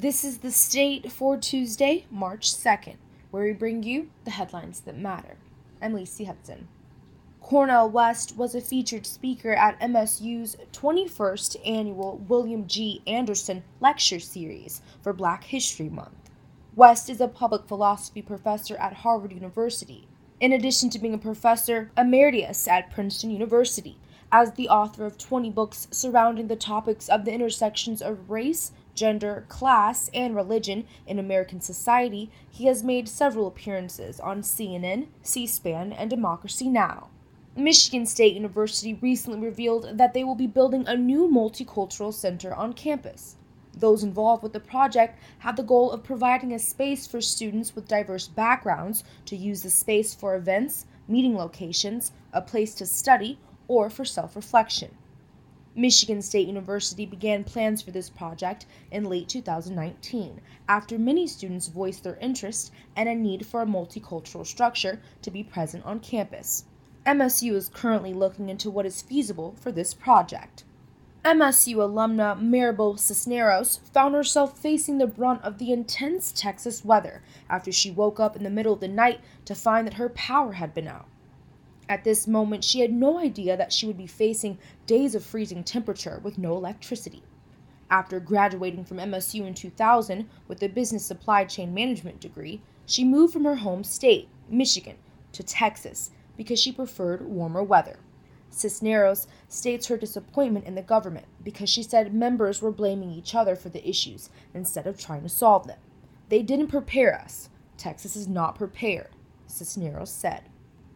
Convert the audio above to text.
This is the state for Tuesday, March 2nd, where we bring you the headlines that matter. I'm Lacey Hudson. Cornel West was a featured speaker at MSU's 21st annual William G. Anderson Lecture Series for Black History Month. West is a public philosophy professor at Harvard University, in addition to being a professor emeritus at Princeton University, as the author of 20 books surrounding the topics of the intersections of race, gender, class, and religion in American society, he has made several appearances on CNN, C SPAN, and Democracy Now! Michigan State University recently revealed that they will be building a new multicultural center on campus. Those involved with the project have the goal of providing a space for students with diverse backgrounds to use the space for events, meeting locations, a place to study, or for self reflection. Michigan State University began plans for this project in late 2019 after many students voiced their interest and a need for a multicultural structure to be present on campus. MSU is currently looking into what is feasible for this project. MSU alumna Maribel Cisneros found herself facing the brunt of the intense Texas weather after she woke up in the middle of the night to find that her power had been out. At this moment, she had no idea that she would be facing days of freezing temperature with no electricity. After graduating from MSU in 2000 with a business supply chain management degree, she moved from her home state, Michigan, to Texas because she preferred warmer weather. Cisneros states her disappointment in the government because she said members were blaming each other for the issues instead of trying to solve them. They didn't prepare us. Texas is not prepared, Cisneros said.